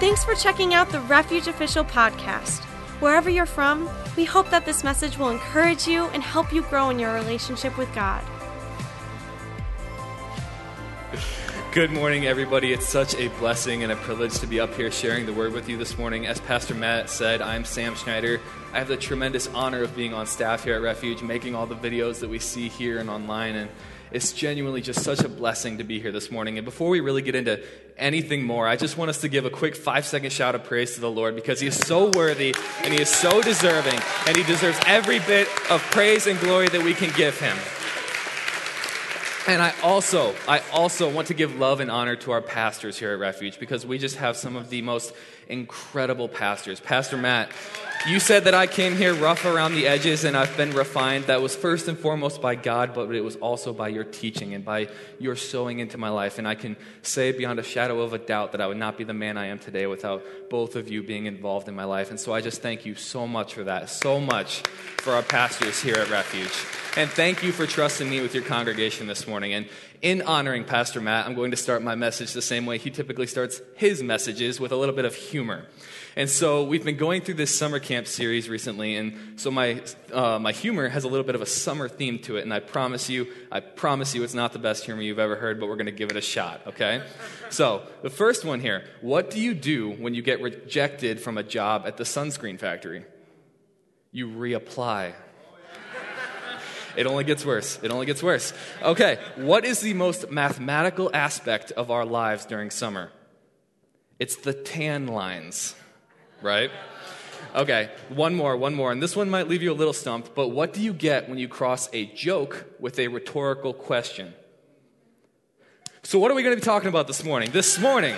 Thanks for checking out the Refuge Official podcast. Wherever you're from, we hope that this message will encourage you and help you grow in your relationship with God. Good morning, everybody. It's such a blessing and a privilege to be up here sharing the word with you this morning. As Pastor Matt said, I'm Sam Schneider. I have the tremendous honor of being on staff here at Refuge, making all the videos that we see here and online. And it's genuinely just such a blessing to be here this morning. And before we really get into anything more, I just want us to give a quick five second shout of praise to the Lord because He is so worthy and He is so deserving and He deserves every bit of praise and glory that we can give Him. And I also, I also want to give love and honor to our pastors here at Refuge because we just have some of the most incredible pastors. Pastor Matt, you said that I came here rough around the edges and I've been refined. That was first and foremost by God, but it was also by your teaching and by your sowing into my life. And I can say beyond a shadow of a doubt that I would not be the man I am today without both of you being involved in my life. And so I just thank you so much for that, so much for our pastors here at Refuge. And thank you for trusting me with your congregation this morning. And in honoring Pastor Matt, I'm going to start my message the same way he typically starts his messages with a little bit of humor. And so we've been going through this summer camp series recently, and so my, uh, my humor has a little bit of a summer theme to it. And I promise you, I promise you it's not the best humor you've ever heard, but we're going to give it a shot, okay? So the first one here what do you do when you get rejected from a job at the sunscreen factory? You reapply. It only gets worse. It only gets worse. Okay, what is the most mathematical aspect of our lives during summer? It's the tan lines, right? Okay, one more, one more. And this one might leave you a little stumped, but what do you get when you cross a joke with a rhetorical question? So, what are we going to be talking about this morning? This morning,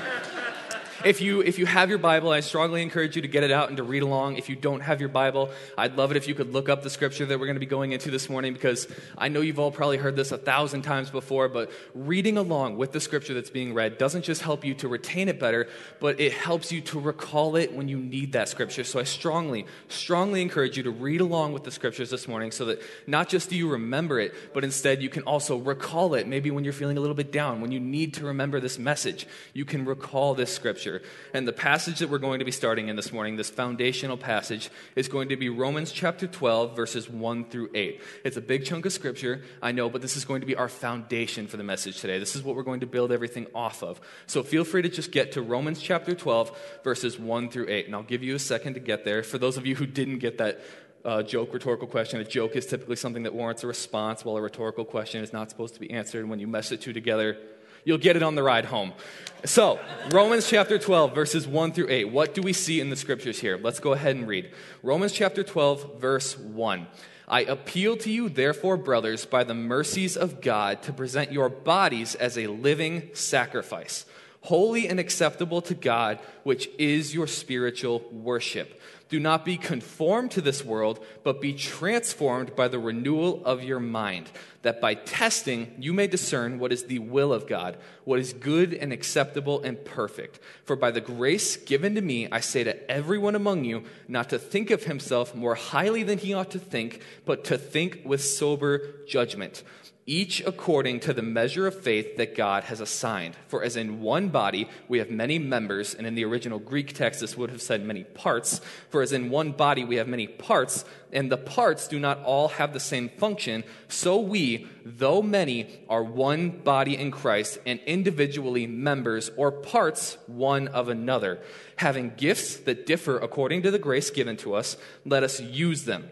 if you, if you have your Bible, I strongly encourage you to get it out and to read along. If you don't have your Bible, I'd love it if you could look up the scripture that we're going to be going into this morning because I know you've all probably heard this a thousand times before, but reading along with the scripture that's being read doesn't just help you to retain it better, but it helps you to recall it when you need that scripture. So I strongly, strongly encourage you to read along with the scriptures this morning so that not just do you remember it, but instead you can also recall it. Maybe when you're feeling a little bit down, when you need to remember this message, you can recall this scripture scripture. And the passage that we're going to be starting in this morning, this foundational passage, is going to be Romans chapter 12, verses 1 through 8. It's a big chunk of scripture, I know, but this is going to be our foundation for the message today. This is what we're going to build everything off of. So feel free to just get to Romans chapter 12, verses 1 through 8. And I'll give you a second to get there. For those of you who didn't get that, uh, joke rhetorical question. A joke is typically something that warrants a response, while a rhetorical question is not supposed to be answered. When you mesh the two together, You'll get it on the ride home. So, Romans chapter 12, verses 1 through 8. What do we see in the scriptures here? Let's go ahead and read. Romans chapter 12, verse 1. I appeal to you, therefore, brothers, by the mercies of God, to present your bodies as a living sacrifice, holy and acceptable to God, which is your spiritual worship. Do not be conformed to this world, but be transformed by the renewal of your mind, that by testing you may discern what is the will of God, what is good and acceptable and perfect. For by the grace given to me, I say to everyone among you not to think of himself more highly than he ought to think, but to think with sober judgment each according to the measure of faith that God has assigned. For as in one body we have many members, and in the original Greek text this would have said many parts, for as in one body we have many parts, and the parts do not all have the same function, so we, though many, are one body in Christ, and individually members or parts one of another. Having gifts that differ according to the grace given to us, let us use them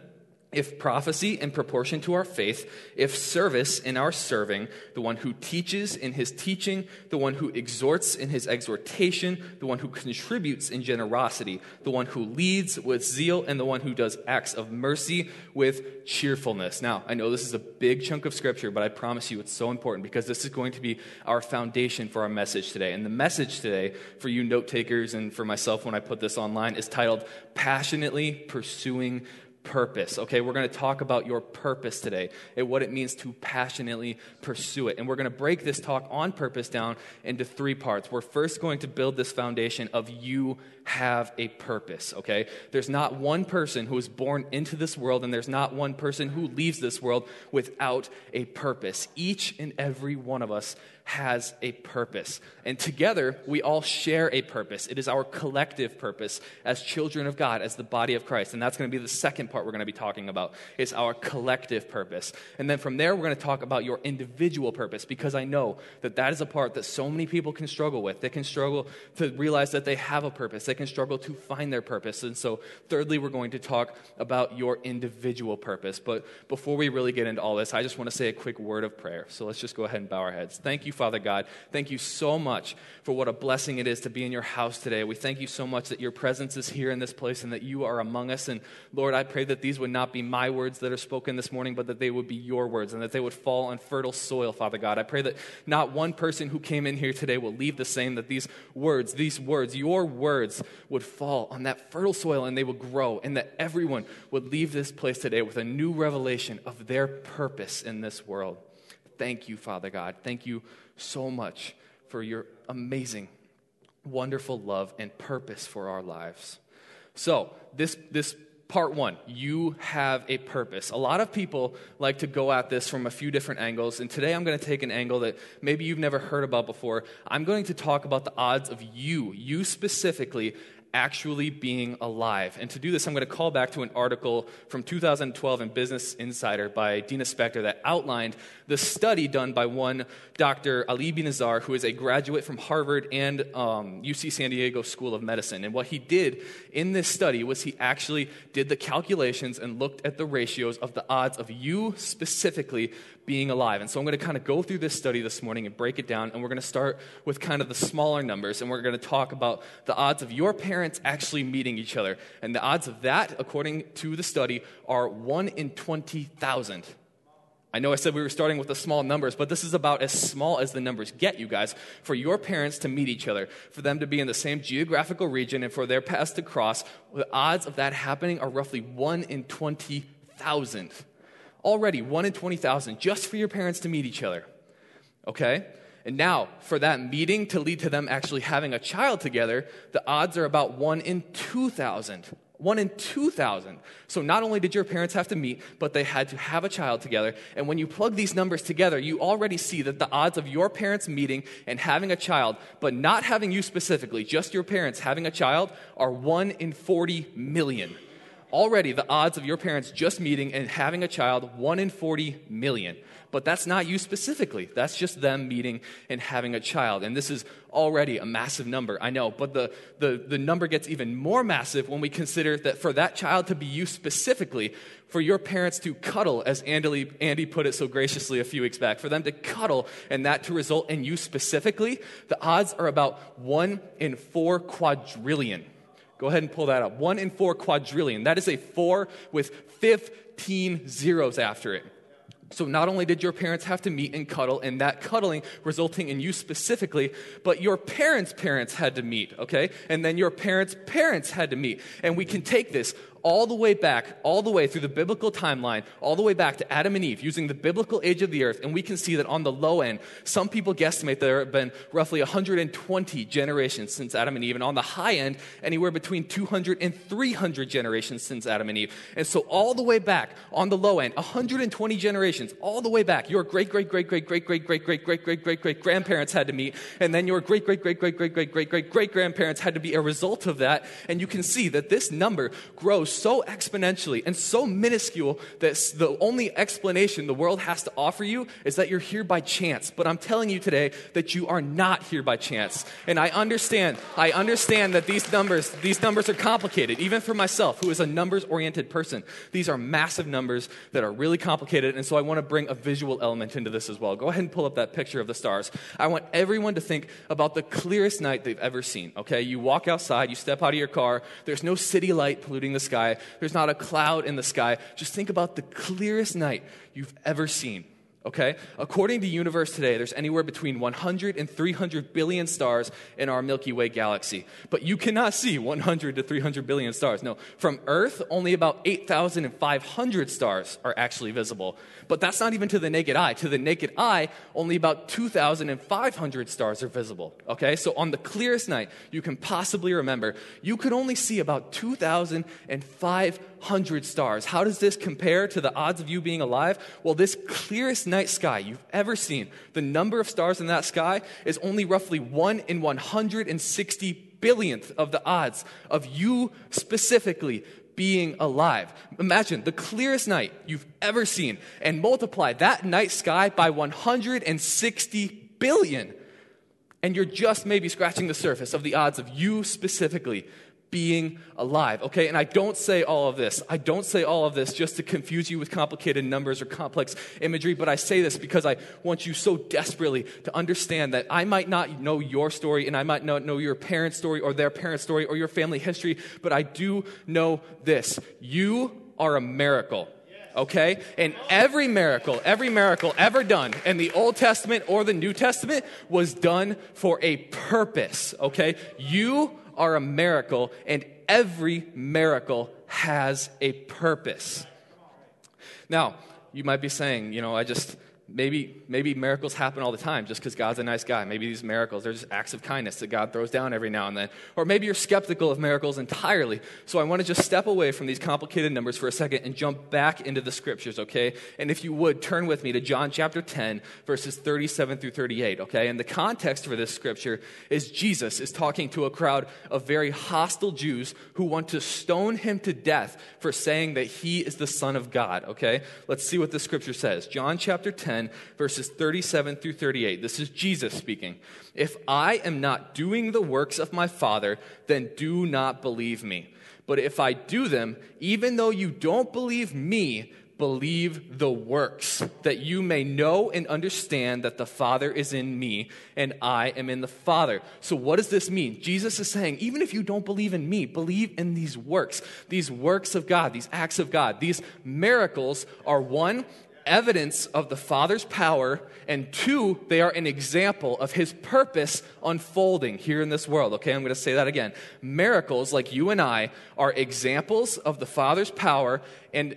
if prophecy in proportion to our faith, if service in our serving, the one who teaches in his teaching, the one who exhorts in his exhortation, the one who contributes in generosity, the one who leads with zeal, and the one who does acts of mercy with cheerfulness. Now, I know this is a big chunk of scripture, but I promise you it's so important because this is going to be our foundation for our message today. And the message today, for you note takers and for myself when I put this online, is titled Passionately Pursuing purpose. Okay, we're going to talk about your purpose today and what it means to passionately pursue it. And we're going to break this talk on purpose down into three parts. We're first going to build this foundation of you have a purpose, okay? There's not one person who is born into this world, and there's not one person who leaves this world without a purpose. Each and every one of us has a purpose. And together, we all share a purpose. It is our collective purpose as children of God, as the body of Christ. And that's going to be the second part we're going to be talking about. It's our collective purpose. And then from there, we're going to talk about your individual purpose because I know that that is a part that so many people can struggle with. They can struggle to realize that they have a purpose. They can struggle to find their purpose. And so, thirdly, we're going to talk about your individual purpose. But before we really get into all this, I just want to say a quick word of prayer. So let's just go ahead and bow our heads. Thank you Father God. Thank you so much for what a blessing it is to be in your house today. We thank you so much that your presence is here in this place and that you are among us. And Lord, I pray that these would not be my words that are spoken this morning, but that they would be your words and that they would fall on fertile soil, Father God. I pray that not one person who came in here today will leave the same, that these words, these words, your words would fall on that fertile soil and they would grow, and that everyone would leave this place today with a new revelation of their purpose in this world. Thank you, Father God. Thank you so much for your amazing, wonderful love and purpose for our lives. So, this, this part one, you have a purpose. A lot of people like to go at this from a few different angles, and today I'm going to take an angle that maybe you've never heard about before. I'm going to talk about the odds of you, you specifically, actually being alive. And to do this, I'm going to call back to an article from 2012 in Business Insider by Dina Spector that outlined the study done by one Dr. Ali Binazir, who is a graduate from Harvard and um, UC San Diego School of Medicine. And what he did in this study was he actually did the calculations and looked at the ratios of the odds of you specifically being alive. And so I'm going to kind of go through this study this morning and break it down. And we're going to start with kind of the smaller numbers. And we're going to talk about the odds of your parents actually meeting each other. And the odds of that, according to the study, are 1 in 20,000. I know I said we were starting with the small numbers, but this is about as small as the numbers get, you guys. For your parents to meet each other, for them to be in the same geographical region, and for their paths to cross, the odds of that happening are roughly 1 in 20,000. Already, 1 in 20,000, just for your parents to meet each other. Okay? And now, for that meeting to lead to them actually having a child together, the odds are about 1 in 2,000. One in 2,000. So not only did your parents have to meet, but they had to have a child together. And when you plug these numbers together, you already see that the odds of your parents meeting and having a child, but not having you specifically, just your parents having a child, are 1 in 40 million. Already, the odds of your parents just meeting and having a child, 1 in 40 million. But that's not you specifically. That's just them meeting and having a child. And this is already a massive number, I know. But the, the, the number gets even more massive when we consider that for that child to be you specifically, for your parents to cuddle, as Andy, Andy put it so graciously a few weeks back, for them to cuddle and that to result in you specifically, the odds are about 1 in 4 quadrillion. Go ahead and pull that up. 1 in 4 quadrillion. That is a 4 with 15 zeros after it. So not only did your parents have to meet and cuddle, and that cuddling resulting in you specifically, but your parents' parents had to meet, okay? And then your parents' parents had to meet. And we can take this all the way back, all the way through the biblical timeline, all the way back to Adam and Eve, using the biblical age of the earth, and we can see that on the low end, some people guesstimate there have been roughly 120 generations since Adam and Eve, and on the high end, anywhere between 200 and 300 generations since Adam and Eve. And so, all the way back, on the low end, 120 generations, all the way back, your great, great, great, great, great, great, great, great, great, great, great, great grandparents had to meet, and then your great, great, great, great, great, great, great, great, great grandparents had to be a result of that. And you can see that this number grows so exponentially and so minuscule that the only explanation the world has to offer you is that you're here by chance. But I'm telling you today that you are not here by chance. And I understand, I understand that these numbers, these numbers are complicated, even for myself, who is a numbers oriented person. These are massive numbers that are really complicated. And so I want to bring a visual element into this as well. Go ahead and pull up that picture of the stars. I want everyone to think about the clearest night they've ever seen. Okay? You walk outside, you step out of your car, there's no city light polluting the sky, there's not a cloud in the sky. Just think about the clearest night you've ever seen. Okay? According to Universe Today, there's anywhere between 100 and 300 billion stars in our Milky Way galaxy. But you cannot see 100 to 300 billion stars. No, from Earth, only about 8,500 stars are actually visible. But that's not even to the naked eye. To the naked eye, only about 2,500 stars are visible, okay? So on the clearest night you can possibly remember, you could only see about 2,500 stars. How does this compare to the odds of you being alive? Well, this clearest night sky you've ever seen, the number of stars in that sky is only roughly 1 in 160 billionth of the odds of you specifically being alive. Imagine the clearest night you've ever seen and multiply that night sky by 160 billion. And you're just maybe scratching the surface of the odds of you specifically being alive. Okay, and I don't say all of this. I don't say all of this just to confuse you with complicated numbers or complex imagery, but I say this because I want you so desperately to understand that I might not know your story and I might not know your parents' story or their parents' story or your family history, but I do know this. You are a miracle okay? And every miracle, every miracle ever done in the Old Testament or the New Testament was done for a purpose, okay? You are a miracle, and every miracle has a purpose. Now, you might be saying, you know, I just maybe, maybe miracles happen all the time just because God's a nice guy. Maybe these miracles are just acts of kindness that God throws down every now and then. Or maybe you're skeptical of miracles entirely. So I want to just step away from these complicated numbers for a second and jump back into the scriptures, okay? And if you would, turn with me to John chapter 10, verses 37 through 38, okay? And the context for this scripture is Jesus is talking to a crowd of very hostile Jews who want to stone him to death for saying that he is the Son of God, okay? Let's see what the scripture says. John chapter 10 10, verses 37 through 38. This is Jesus speaking. If I am not doing the works of my Father, then do not believe me. But if I do them, even though you don't believe me, believe the works, that you may know and understand that the Father is in me and I am in the Father. So, what does this mean? Jesus is saying, even if you don't believe in me, believe in these works, these works of God, these acts of God. These miracles are one, evidence of the Father's power, and two, they are an example of His purpose unfolding here in this world. Okay, I'm going to say that again. Miracles, like you and I, are examples of the Father's power, and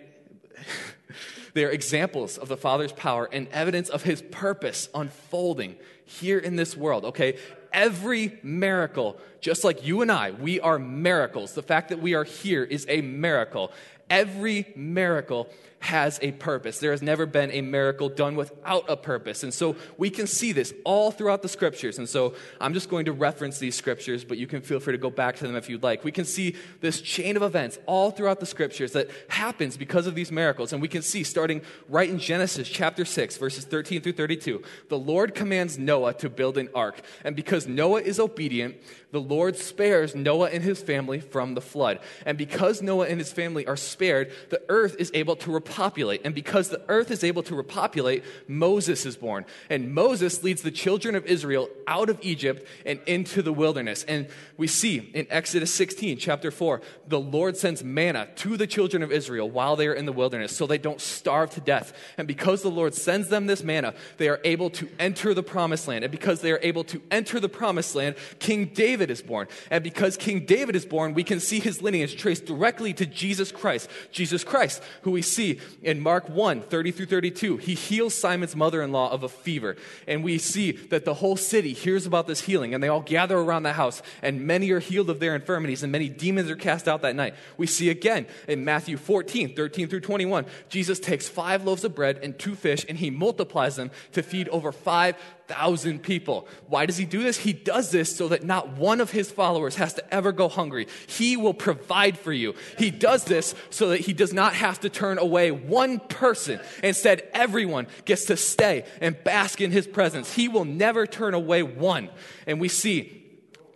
they are examples of the Father's power and evidence of His purpose unfolding here in this world. Okay, every miracle, just like you and I, we are miracles. The fact that we are here is a miracle. Every miracle has a purpose. There has never been a miracle done without a purpose. And so we can see this all throughout the scriptures. And so I'm just going to reference these scriptures, but you can feel free to go back to them if you'd like. We can see this chain of events all throughout the scriptures that happens because of these miracles. And we can see starting right in Genesis chapter 6, verses 13 through 32, the Lord commands Noah to build an ark. And because Noah is obedient, the Lord spares Noah and his family from the flood. And because Noah and his family are spared, the earth is able to repopulate. And because the earth is able to repopulate, Moses is born. And Moses leads the children of Israel out of Egypt and into the wilderness. And we see in Exodus 16, chapter 4, the Lord sends manna to the children of Israel while they are in the wilderness so they don't starve to death. And because the Lord sends them this manna, they are able to enter the promised land. And because they are able to enter the promised land, King David David is born. And because King David is born, we can see his lineage traced directly to Jesus Christ. Jesus Christ, who we see in Mark 1 30 through 32. He heals Simon's mother in law of a fever. And we see that the whole city hears about this healing, and they all gather around the house, and many are healed of their infirmities, and many demons are cast out that night. We see again in Matthew 14 13 through 21. Jesus takes five loaves of bread and two fish, and he multiplies them to feed over 5,000 thousand people. Why does he do this? He does this so that not one of his followers has to ever go hungry. He will provide for you. He does this so that he does not have to turn away one person. Instead, everyone gets to stay and bask in his presence. He will never turn away one. And we see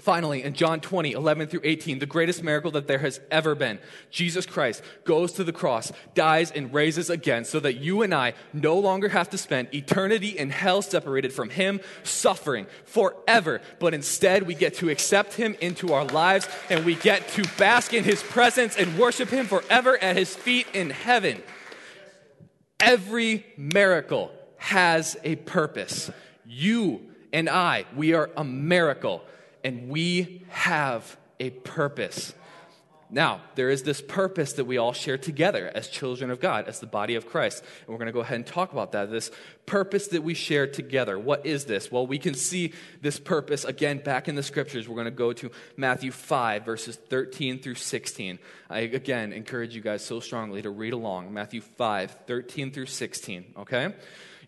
Finally, in John 20, 11 through 18, the greatest miracle that there has ever been, Jesus Christ goes to the cross, dies, and raises again so that you and I no longer have to spend eternity in hell separated from Him, suffering forever. But instead, we get to accept Him into our lives and we get to bask in His presence and worship Him forever at His feet in heaven. Every miracle has a purpose. You and I, we are a miracle, and we have a purpose. Now, there is this purpose that we all share together as children of God, as the body of Christ. And we're going to go ahead and talk about that. This purpose that we share together. What is this? Well, we can see this purpose again back in the scriptures. We're going to go to Matthew 5, verses 13 through 16. I again encourage you guys so strongly to read along. Matthew 5, 13 through 16, okay?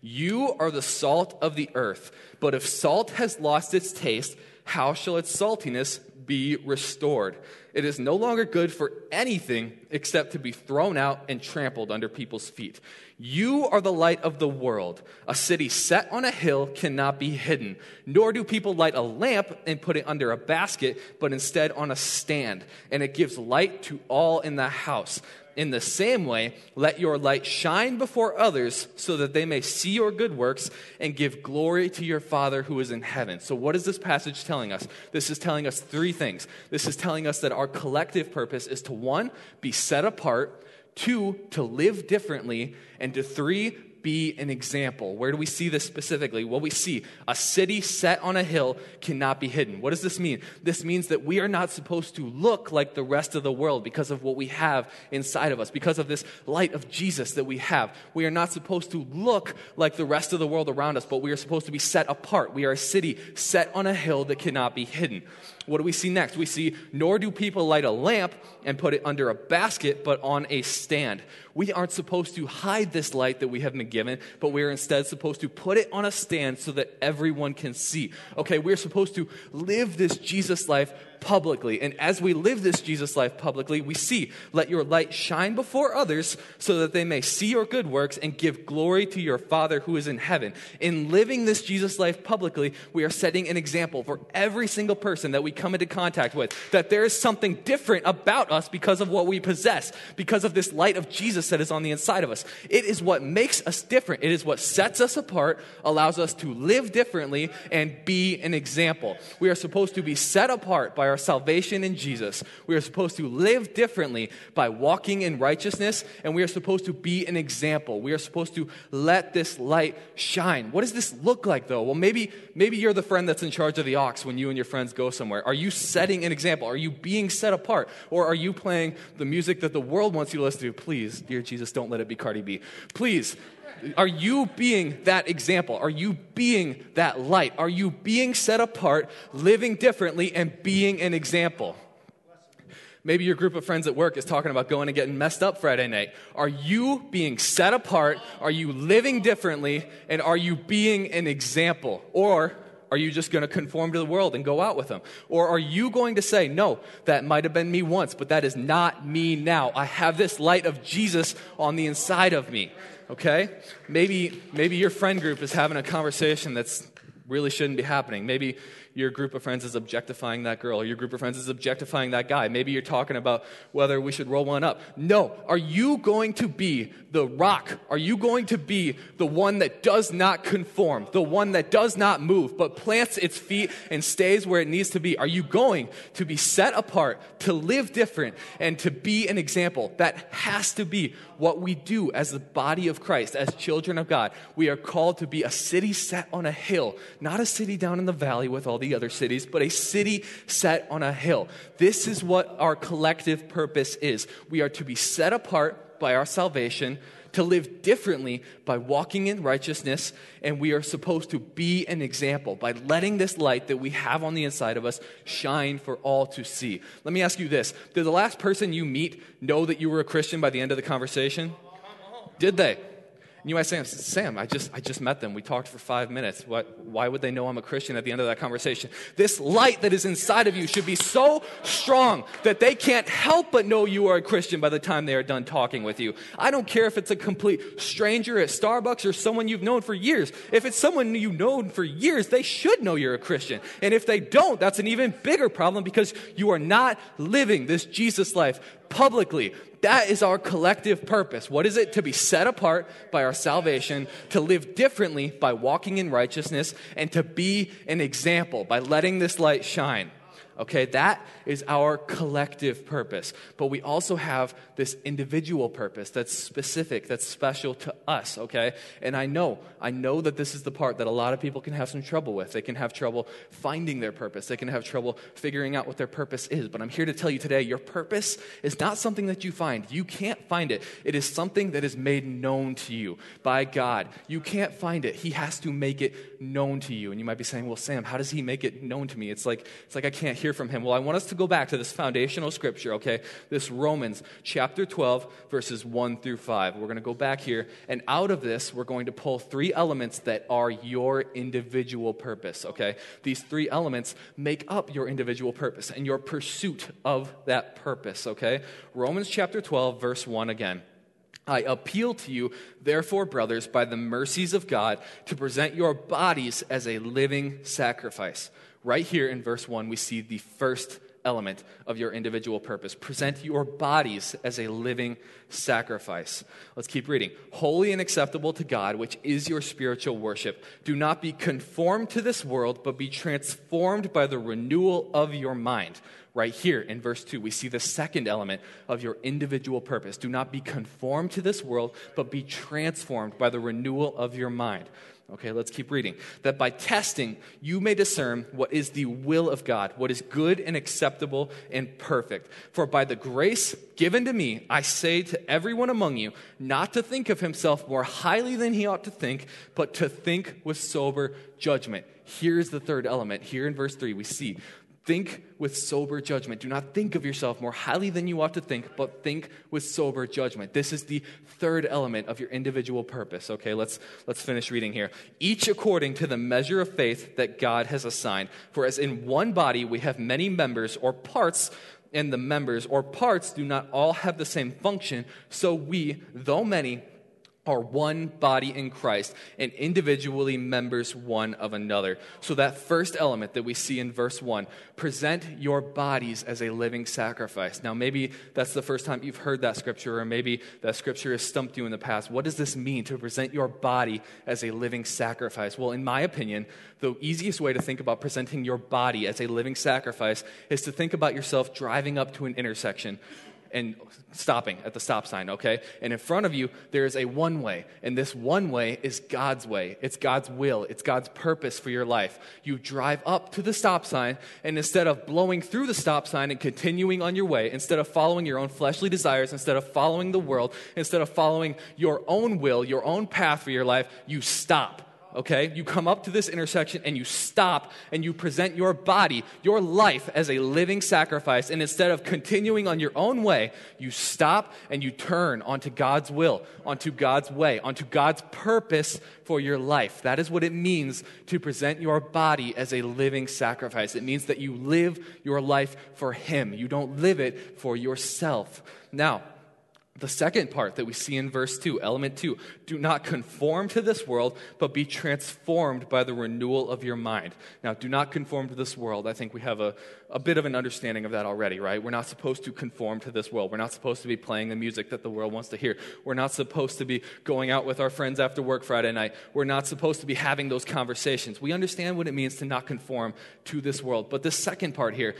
You are the salt of the earth, but if salt has lost its taste, how shall its saltiness be restored? It is no longer good for anything except to be thrown out and trampled under people's feet. You are the light of the world. A city set on a hill cannot be hidden, nor do people light a lamp and put it under a basket, but instead on a stand, and it gives light to all in the house. In the same way, let your light shine before others so that they may see your good works and give glory to your Father who is in heaven. So, what is this passage telling us? This is telling us three things. This is telling us that our collective purpose is to one, be set apart, two, to live differently, and to three, be an example. Where do we see this specifically? Well, we see a city set on a hill cannot be hidden. What does this mean? This means that we are not supposed to look like the rest of the world because of what we have inside of us, because of this light of Jesus that we have. We are not supposed to look like the rest of the world around us, but we are supposed to be set apart. We are a city set on a hill that cannot be hidden. What do we see next? We see, nor do people light a lamp and put it under a basket, but on a stand. We aren't supposed to hide this light that we have been given, but we are instead supposed to put it on a stand so that everyone can see. Okay, we're supposed to live this Jesus life publicly. And as we live this Jesus life publicly, we see, let your light shine before others so that they may see your good works and give glory to your Father who is in heaven. In living this Jesus life publicly, we are setting an example for every single person that we come into contact with that there is something different about us because of what we possess, because of this light of Jesus that is on the inside of us. It is what makes us different. It is what sets us apart, allows us to live differently, and be an example. We are supposed to be set apart by our salvation in Jesus. We are supposed to live differently by walking in righteousness, and we are supposed to be an example. We are supposed to let this light shine. What does this look like, though? Well, maybe, maybe you're the friend that's in charge of the aux when you and your friends go somewhere. Are you setting an example? Are you being set apart? Or are you playing the music that the world wants you to listen to? Please, dear Jesus, don't let it be Cardi B. Please, are you being that example? Are you being that light? Are you being set apart, living differently, and being an example? Maybe your group of friends at work is talking about going and getting messed up Friday night. Are you being set apart? Are you living differently? And are you being an example? Or are you just going to conform to the world and go out with them? Or are you going to say, no, that might have been me once, but that is not me now? I have this light of Jesus on the inside of me okay? Maybe, maybe your friend group is having a conversation that's really shouldn't be happening. Maybe your group of friends is objectifying that girl, or your group of friends is objectifying that guy. Maybe you're talking about whether we should roll one up. No. Are you going to be the rock? Are you going to be the one that does not conform, the one that does not move, but plants its feet and stays where it needs to be? Are you going to be set apart, to live different, and to be an example? That has to be what we do as the body of Christ, as children of God. We are called to be a city set on a hill, not a city down in the valley with all the other cities, but a city set on a hill. This is what our collective purpose is. We are to be set apart by our salvation to live differently by walking in righteousness, and we are supposed to be an example by letting this light that we have on the inside of us shine for all to see. Let me ask you this Did the last person you meet know that you were a Christian by the end of the conversation? Did they? And you might say, Sam, I just, I just met them. We talked for five minutes. What, why would they know I'm a Christian at the end of that conversation? This light that is inside of you should be so strong that they can't help but know you are a Christian by the time they are done talking with you. I don't care if it's a complete stranger at Starbucks or someone you've known for years. If it's someone you've known for years, they should know you're a Christian. And if they don't, that's an even bigger problem because you are not living this Jesus life publicly. That is our collective purpose. What is it? To be set apart by our salvation, to live differently by walking in righteousness, and to be an example by letting this light shine. Okay, that is our collective purpose. But we also have this individual purpose that's specific, that's special to us, okay? And I know, I know that this is the part that a lot of people can have some trouble with. They can have trouble finding their purpose, they can have trouble figuring out what their purpose is. But I'm here to tell you today your purpose is not something that you find. You can't find it, it is something that is made known to you by God. You can't find it, He has to make it known to you. And you might be saying, well, Sam, how does He make it known to me? It's like, it's like I can't hear from him. Well, I want us to go back to this foundational scripture, okay? This Romans chapter 12, verses 1 through 5. We're going to go back here, and out of this, we're going to pull three elements that are your individual purpose, okay? These three elements make up your individual purpose and your pursuit of that purpose, okay? Romans chapter 12, verse 1 again. I appeal to you, therefore, brothers, by the mercies of God, to present your bodies as a living sacrifice right here in verse 1, we see the first element of your individual purpose. Present your bodies as a living sacrifice. Let's keep reading. Holy and acceptable to God, which is your spiritual worship. Do not be conformed to this world, but be transformed by the renewal of your mind. Right here in verse 2, we see the second element of your individual purpose. Do not be conformed to this world, but be transformed by the renewal of your mind. Okay, let's keep reading. That by testing, you may discern what is the will of God, what is good and acceptable and perfect. For by the grace given to me, I say to everyone among you, not to think of himself more highly than he ought to think, but to think with sober judgment. Here's the third element. Here in verse 3, we see Think with sober judgment. Do not think of yourself more highly than you ought to think, but think with sober judgment. This is the third element of your individual purpose. Okay, let's, let's finish reading here. Each according to the measure of faith that God has assigned. For as in one body we have many members or parts, and the members or parts do not all have the same function, so we, though many, are one body in Christ and individually members one of another. So, that first element that we see in verse 1 present your bodies as a living sacrifice. Now, maybe that's the first time you've heard that scripture, or maybe that scripture has stumped you in the past. What does this mean to present your body as a living sacrifice? Well, in my opinion, the easiest way to think about presenting your body as a living sacrifice is to think about yourself driving up to an intersection and stopping at the stop sign, okay? And in front of you, there is a one way. And this one way is God's way. It's God's will. It's God's purpose for your life. You drive up to the stop sign, and instead of blowing through the stop sign and continuing on your way, instead of following your own fleshly desires, instead of following the world, instead of following your own will, your own path for your life, you stop okay? You come up to this intersection and you stop and you present your body, your life as a living sacrifice. And instead of continuing on your own way, you stop and you turn onto God's will, onto God's way, onto God's purpose for your life. That is what it means to present your body as a living sacrifice. It means that you live your life for Him, you don't live it for yourself. Now, the second part that we see in verse 2, element 2, do not conform to this world, but be transformed by the renewal of your mind. Now, do not conform to this world. I think we have a, a bit of an understanding of that already, right? We're not supposed to conform to this world. We're not supposed to be playing the music that the world wants to hear. We're not supposed to be going out with our friends after work Friday night. We're not supposed to be having those conversations. We understand what it means to not conform to this world. But the second part here,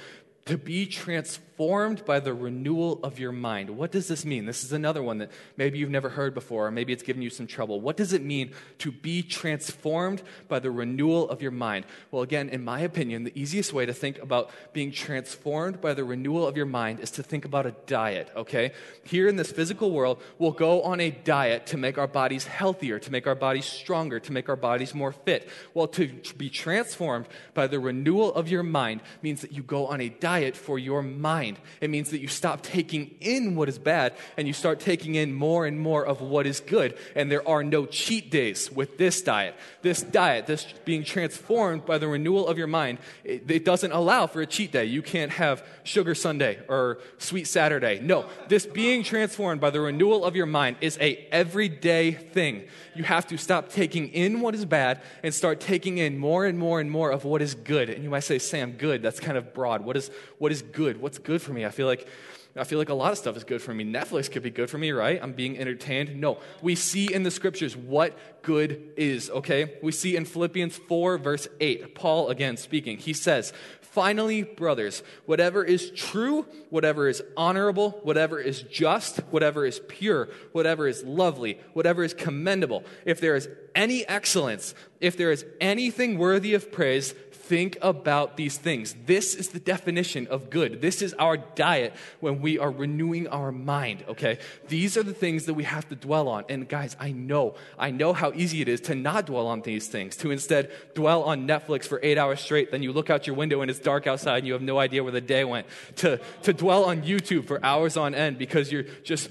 to be transformed by the renewal of your mind. What does this mean? This is another one that maybe you've never heard before, or maybe it's given you some trouble. What does it mean to be transformed by the renewal of your mind? Well, again, in my opinion, the easiest way to think about being transformed by the renewal of your mind is to think about a diet, okay? Here in this physical world, we'll go on a diet to make our bodies healthier, to make our bodies stronger, to make our bodies more fit. Well, to be transformed by the renewal of your mind means that you go on a diet diet for your mind. It means that you stop taking in what is bad and you start taking in more and more of what is good. And there are no cheat days with this diet. This diet, this being transformed by the renewal of your mind, it, it doesn't allow for a cheat day. You can't have sugar Sunday or sweet Saturday. No, this being transformed by the renewal of your mind is a everyday thing. You have to stop taking in what is bad and start taking in more and more and more of what is good. And you might say, Sam, good, that's kind of broad. What is, what is good? What's good for me? I feel like I feel like a lot of stuff is good for me. Netflix could be good for me, right? I'm being entertained. No. We see in the scriptures what good is, okay? We see in Philippians 4, verse 8, Paul again speaking. He says, Finally, brothers, whatever is true, whatever is honorable, whatever is just, whatever is pure, whatever is lovely, whatever is commendable, if there is any excellence, if there is anything worthy of praise, think about these things. This is the definition of good. This is our diet when we are renewing our mind, okay? These are the things that we have to dwell on. And guys, I know, I know how easy it is to not dwell on these things, to instead dwell on Netflix for eight hours straight. Then you look out your window and it's dark outside and you have no idea where the day went. To, to dwell on YouTube for hours on end because you're just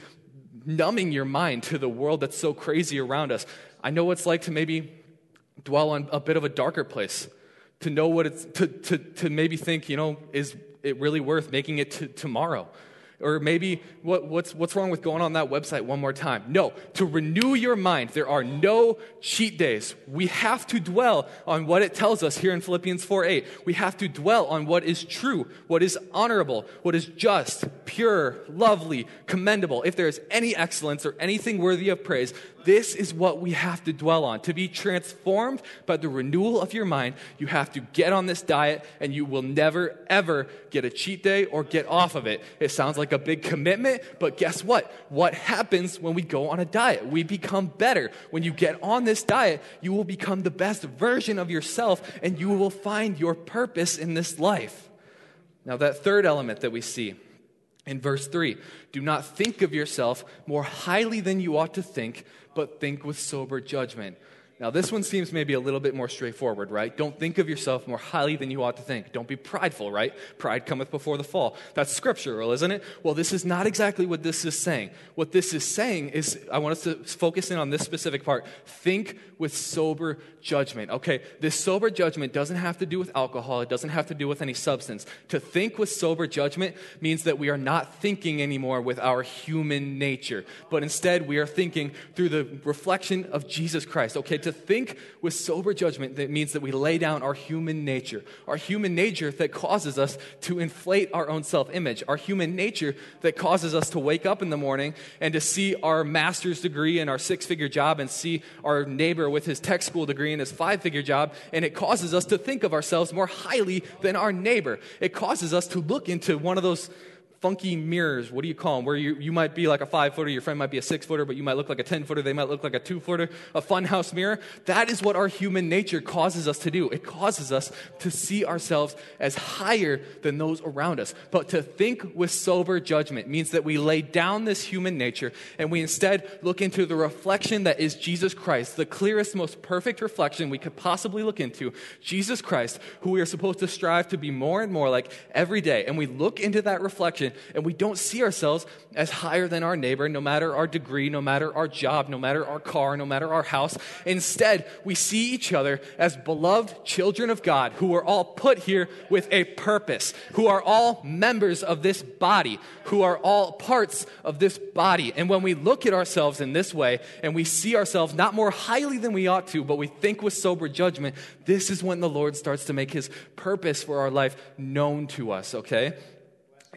numbing your mind to the world that's so crazy around us. I know what it's like to maybe dwell on a bit of a darker place to know what it's, to, to, to maybe think, you know, is it really worth making it to tomorrow? Or maybe, what, what's, what's wrong with going on that website one more time? No, to renew your mind, there are no cheat days. We have to dwell on what it tells us here in Philippians 4 8. We have to dwell on what is true, what is honorable, what is just, pure, lovely, commendable. If there is any excellence or anything worthy of praise, this is what we have to dwell on. To be transformed by the renewal of your mind, you have to get on this diet and you will never, ever get a cheat day or get off of it. It sounds like a big commitment, but guess what? What happens when we go on a diet? We become better. When you get on this diet, you will become the best version of yourself and you will find your purpose in this life. Now, that third element that we see in verse 3 do not think of yourself more highly than you ought to think, but think with sober judgment. Now, this one seems maybe a little bit more straightforward, right? Don't think of yourself more highly than you ought to think. Don't be prideful, right? Pride cometh before the fall. That's scriptural, isn't it? Well, this is not exactly what this is saying. What this is saying is, I want us to focus in on this specific part. Think with sober judgment. Okay, this sober judgment doesn't have to do with alcohol, it doesn't have to do with any substance. To think with sober judgment means that we are not thinking anymore with our human nature, but instead we are thinking through the reflection of Jesus Christ. Okay, to think with sober judgment, that means that we lay down our human nature, our human nature that causes us to inflate our own self image, our human nature that causes us to wake up in the morning and to see our master's degree and our six figure job and see our neighbor with his tech school degree and his five figure job, and it causes us to think of ourselves more highly than our neighbor. It causes us to look into one of those funky mirrors. What do you call them? Where you, you might be like a five footer, your friend might be a six footer, but you might look like a 10 footer, they might look like a two footer, a funhouse mirror. That is what our human nature causes us to do. It causes us to see ourselves as higher than those around us. But to think with sober judgment means that we lay down this human nature and we instead look into the reflection that is Jesus Christ, the clearest, most perfect reflection we could possibly look into. Jesus Christ, who we are supposed to strive to be more and more like every day. And we look into that reflection and we don't see ourselves as higher than our neighbor, no matter our degree, no matter our job, no matter our car, no matter our house. Instead, we see each other as beloved children of God who are all put here with a purpose, who are all members of this body, who are all parts of this body. And when we look at ourselves in this way and we see ourselves not more highly than we ought to, but we think with sober judgment, this is when the Lord starts to make his purpose for our life known to us, okay?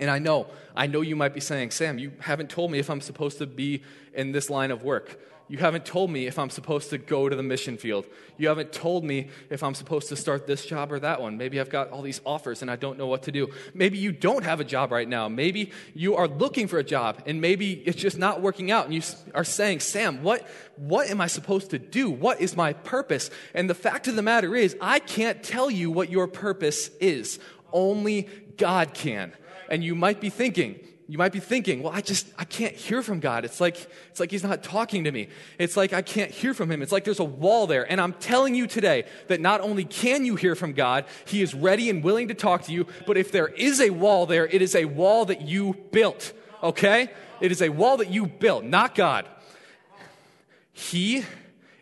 And I know, I know you might be saying, Sam, you haven't told me if I'm supposed to be in this line of work. You haven't told me if I'm supposed to go to the mission field. You haven't told me if I'm supposed to start this job or that one. Maybe I've got all these offers and I don't know what to do. Maybe you don't have a job right now. Maybe you are looking for a job and maybe it's just not working out and you are saying, Sam, what, what am I supposed to do? What is my purpose? And the fact of the matter is, I can't tell you what your purpose is. Only God can and you might be thinking, you might be thinking, well, I just, I can't hear from God. It's like, it's like he's not talking to me. It's like I can't hear from him. It's like there's a wall there. And I'm telling you today that not only can you hear from God, he is ready and willing to talk to you, but if there is a wall there, it is a wall that you built, okay? It is a wall that you built, not God. He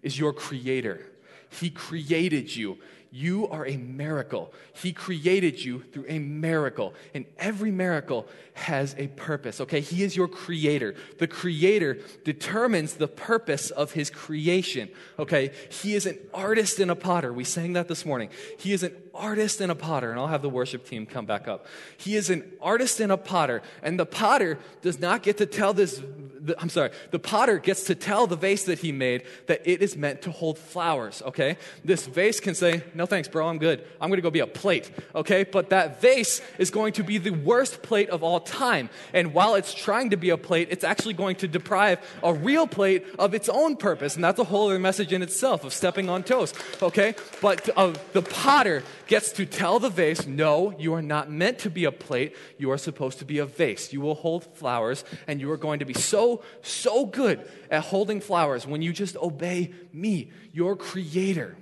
is your creator. He created you. You are a miracle. He created you through a miracle. And every miracle has a purpose, okay? He is your creator. The creator determines the purpose of his creation, okay? He is an artist and a potter. We sang that this morning. He is an artist and a potter. And I'll have the worship team come back up. He is an artist and a potter. And the potter does not get to tell this I'm sorry, the potter gets to tell the vase that he made that it is meant to hold flowers, okay? This vase can say, no thanks, bro, I'm good. I'm gonna go be a plate, okay? But that vase is going to be the worst plate of all time. And while it's trying to be a plate, it's actually going to deprive a real plate of its own purpose. And that's a whole other message in itself of stepping on toes, okay? But uh, the potter gets to tell the vase, no, you are not meant to be a plate. You are supposed to be a vase. You will hold flowers, and you are going to be so, so good at holding flowers when you just obey me, your creator.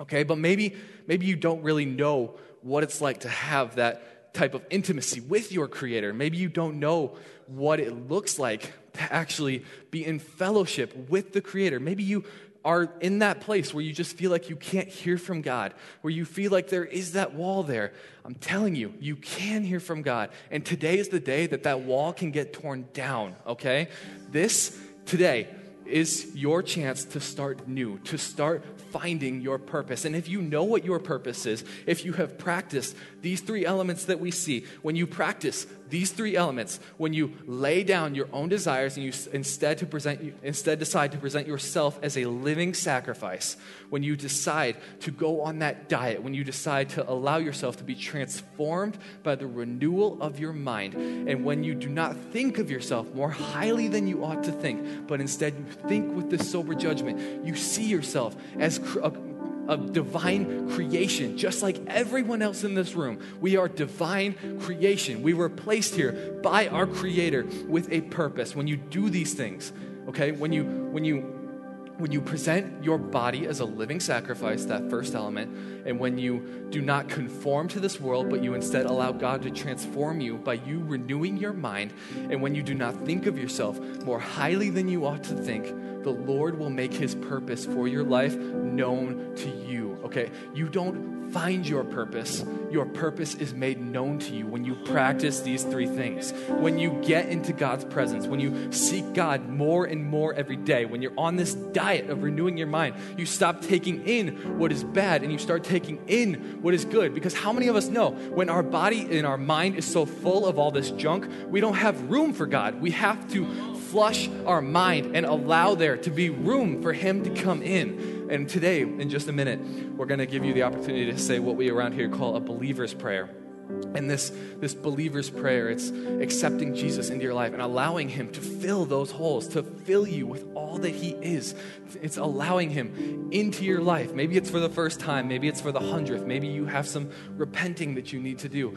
Okay, but maybe, maybe you don't really know what it's like to have that type of intimacy with your creator. Maybe you don't know what it looks like to actually be in fellowship with the creator. Maybe you are in that place where you just feel like you can't hear from God, where you feel like there is that wall there, I'm telling you, you can hear from God. And today is the day that that wall can get torn down, okay? This, today, is your chance to start new, to start finding your purpose. And if you know what your purpose is, if you have practiced these three elements that we see, when you practice these three elements, when you lay down your own desires and you instead to present instead decide to present yourself as a living sacrifice, when you decide to go on that diet, when you decide to allow yourself to be transformed by the renewal of your mind, and when you do not think of yourself more highly than you ought to think, but instead you think with this sober judgment, you see yourself as a of divine creation, just like everyone else in this room. We are divine creation. We were placed here by our Creator with a purpose. When you do these things, okay, when you when you when you present your body as a living sacrifice, that first element, and when you do not conform to this world, but you instead allow God to transform you by you renewing your mind, and when you do not think of yourself more highly than you ought to think, the Lord will make his purpose for your life known to you. Okay? You don't find your purpose, your purpose is made known to you when you practice these three things. When you get into God's presence, when you seek God more and more every day, when you're on this diet of renewing your mind, you stop taking in what is bad and you start taking in what is good. Because how many of us know when our body and our mind is so full of all this junk, we don't have room for God? We have to flush our mind and allow there to be room for Him to come in. And today, in just a minute, we're going to give you the opportunity to say what we around here call a believer's prayer. And this, this believer's prayer, it's accepting Jesus into your life and allowing Him to fill those holes, to fill you with all that He is. It's allowing Him into your life. Maybe it's for the first time, maybe it's for the hundredth, maybe you have some repenting that you need to do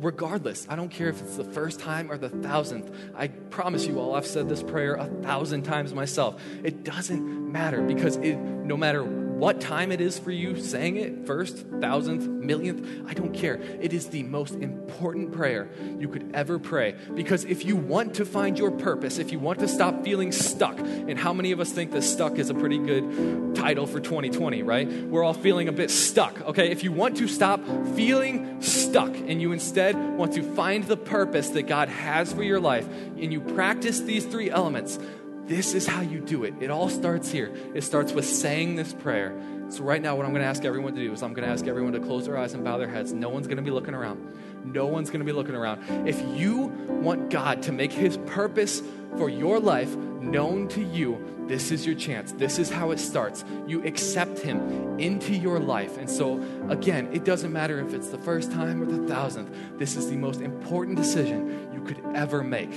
regardless, I don't care if it's the first time or the thousandth. I promise you all, I've said this prayer a thousand times myself. It doesn't matter because it, no matter what time it is for you saying it, first, thousandth, millionth, I don't care. It is the most important prayer you could ever pray. Because if you want to find your purpose, if you want to stop feeling stuck, and how many of us think that stuck is a pretty good title for 2020, right? We're all feeling a bit stuck, okay? If you want to stop feeling stuck and you instead want to find the purpose that God has for your life, and you practice these three elements, this is how you do it. It all starts here. It starts with saying this prayer. So, right now, what I'm going to ask everyone to do is I'm going to ask everyone to close their eyes and bow their heads. No one's going to be looking around. No one's going to be looking around. If you want God to make his purpose for your life known to you, this is your chance. This is how it starts. You accept him into your life. And so, again, it doesn't matter if it's the first time or the thousandth. This is the most important decision you could ever make.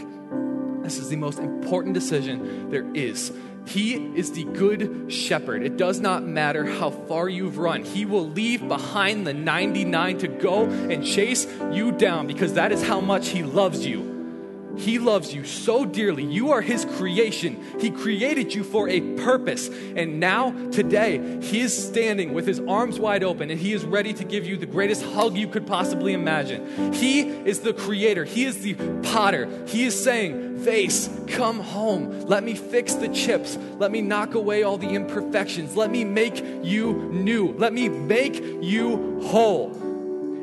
This is the most important decision there is. He is the good shepherd. It does not matter how far you've run. He will leave behind the 99 to go and chase you down because that is how much he loves you. He loves you so dearly. You are His creation. He created you for a purpose. And now, today, He is standing with His arms wide open and He is ready to give you the greatest hug you could possibly imagine. He is the creator, He is the potter. He is saying, Vase, come home. Let me fix the chips. Let me knock away all the imperfections. Let me make you new. Let me make you whole.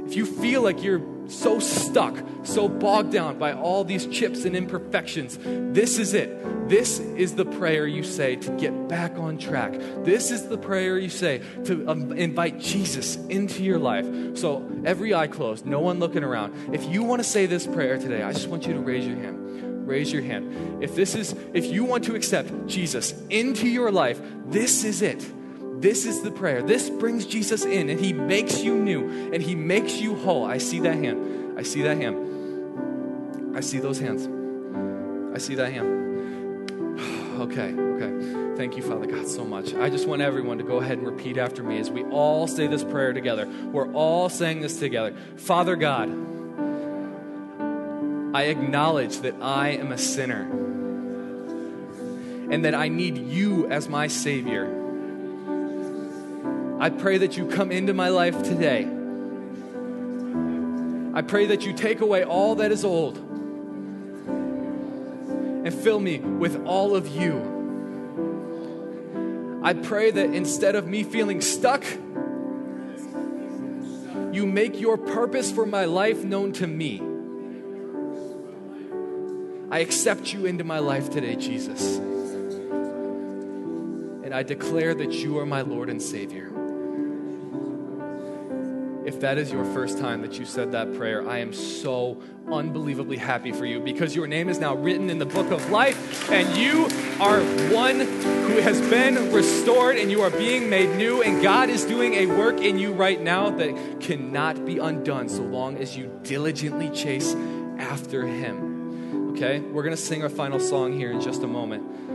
If you feel like you're so stuck, so bogged down by all these chips and imperfections. This is it. This is the prayer you say to get back on track. This is the prayer you say to um, invite Jesus into your life. So, every eye closed, no one looking around. If you want to say this prayer today, I just want you to raise your hand. Raise your hand. If this is if you want to accept Jesus into your life, this is it. This is the prayer. This brings Jesus in and he makes you new and he makes you whole. I see that hand. I see that hand. I see those hands. I see that hand. Okay, okay. Thank you, Father God, so much. I just want everyone to go ahead and repeat after me as we all say this prayer together. We're all saying this together. Father God, I acknowledge that I am a sinner and that I need you as my Savior. I pray that you come into my life today. I pray that you take away all that is old and fill me with all of you. I pray that instead of me feeling stuck, you make your purpose for my life known to me. I accept you into my life today, Jesus. And I declare that you are my Lord and Savior. If that is your first time that you said that prayer, I am so unbelievably happy for you because your name is now written in the book of life and you are one who has been restored and you are being made new and God is doing a work in you right now that cannot be undone so long as you diligently chase after him. Okay? We're going to sing our final song here in just a moment.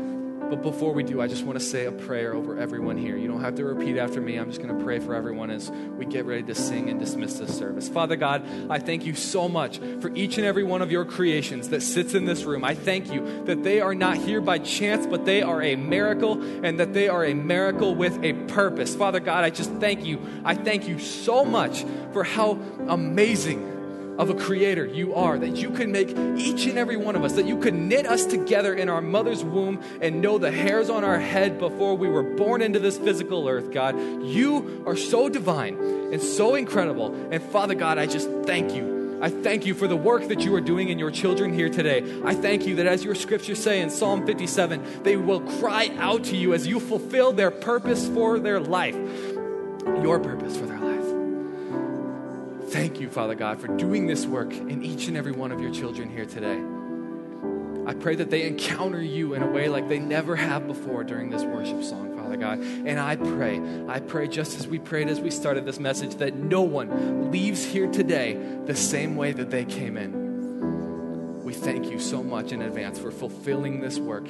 But before we do, I just want to say a prayer over everyone here. You don't have to repeat after me. I'm just going to pray for everyone as we get ready to sing and dismiss this service. Father God, I thank you so much for each and every one of your creations that sits in this room. I thank you that they are not here by chance, but they are a miracle and that they are a miracle with a purpose. Father God, I just thank you. I thank you so much for how amazing of a creator you are, that you can make each and every one of us, that you could knit us together in our mother's womb and know the hairs on our head before we were born into this physical earth, God. You are so divine and so incredible. And Father God, I just thank you. I thank you for the work that you are doing in your children here today. I thank you that as your scriptures say in Psalm 57, they will cry out to you as you fulfill their purpose for their life, your purpose for their life. Thank you, Father God, for doing this work in each and every one of your children here today. I pray that they encounter you in a way like they never have before during this worship song, Father God. And I pray, I pray just as we prayed as we started this message, that no one leaves here today the same way that they came in thank you so much in advance for fulfilling this work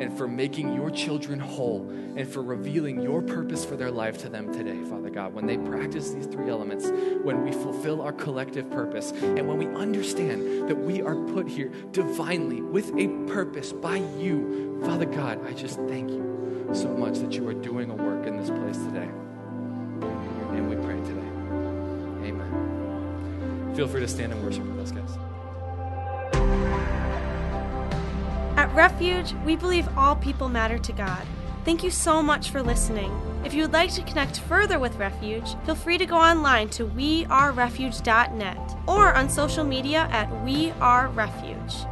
and for making your children whole and for revealing your purpose for their life to them today, Father God. When they practice these three elements, when we fulfill our collective purpose, and when we understand that we are put here divinely with a purpose by you, Father God, I just thank you so much that you are doing a work in this place today. And we pray today. Amen. Feel free to stand and worship with us, guys. Refuge, we believe all people matter to God. Thank you so much for listening. If you would like to connect further with Refuge, feel free to go online to wearerefuge.net or on social media at We Are Refuge.